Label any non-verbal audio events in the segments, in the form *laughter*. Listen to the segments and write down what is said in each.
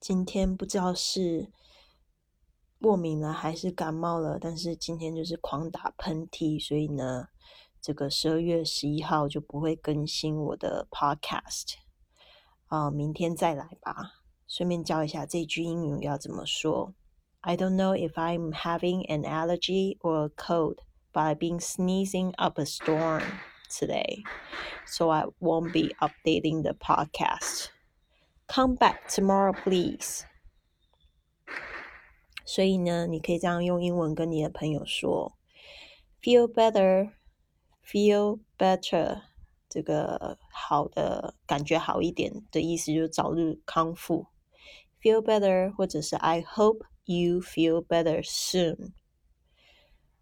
今天不知道是过敏了还是感冒了，但是今天就是狂打喷嚏，所以呢，这个十二月十一号就不会更新我的 podcast 啊，明天再来吧。顺便教一下这句英语要怎么说。I don't know if I'm having an allergy or a cold, but I've been sneezing up a storm today, so I won't be updating the podcast. Come back tomorrow, please. 所以呢，你可以这样用英文跟你的朋友说：Feel better, feel better。这个好的感觉好一点的意思就是早日康复。Feel better，或者是 I hope you feel better soon，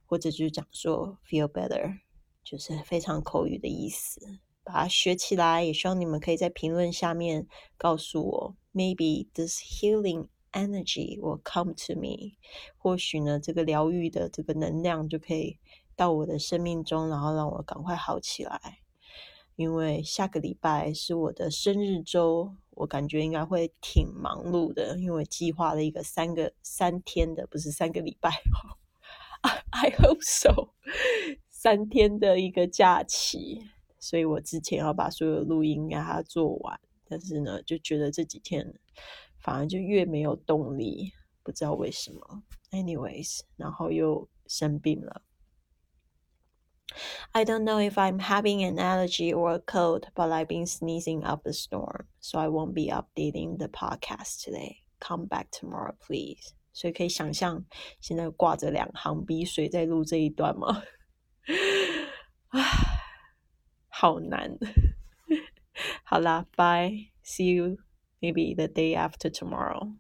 或者就是讲说 feel better，就是非常口语的意思。 把它学起来，也希望你们可以在评论下面告诉我，maybe this healing energy will come to me。或许呢，这个疗愈的这个能量就可以到我的生命中，然后让我赶快好起来。因为下个礼拜是我的生日周，我感觉应该会挺忙碌的，因为计划了一个三个三天的，不是三个礼拜，*laughs* I hope so，三天的一个假期。所以我之前要把所有录音给它做完，但是呢，就觉得这几天反而就越没有动力，不知道为什么。Anyways，然后又生病了。I don't know if I'm having an allergy or a cold, but I've been sneezing up a storm, so I won't be updating the podcast today. Come back tomorrow, please. 所以可以想象，现在挂着两行鼻水在录这一段吗？唉。好难。好啦，bye. See *laughs* you maybe the day after tomorrow.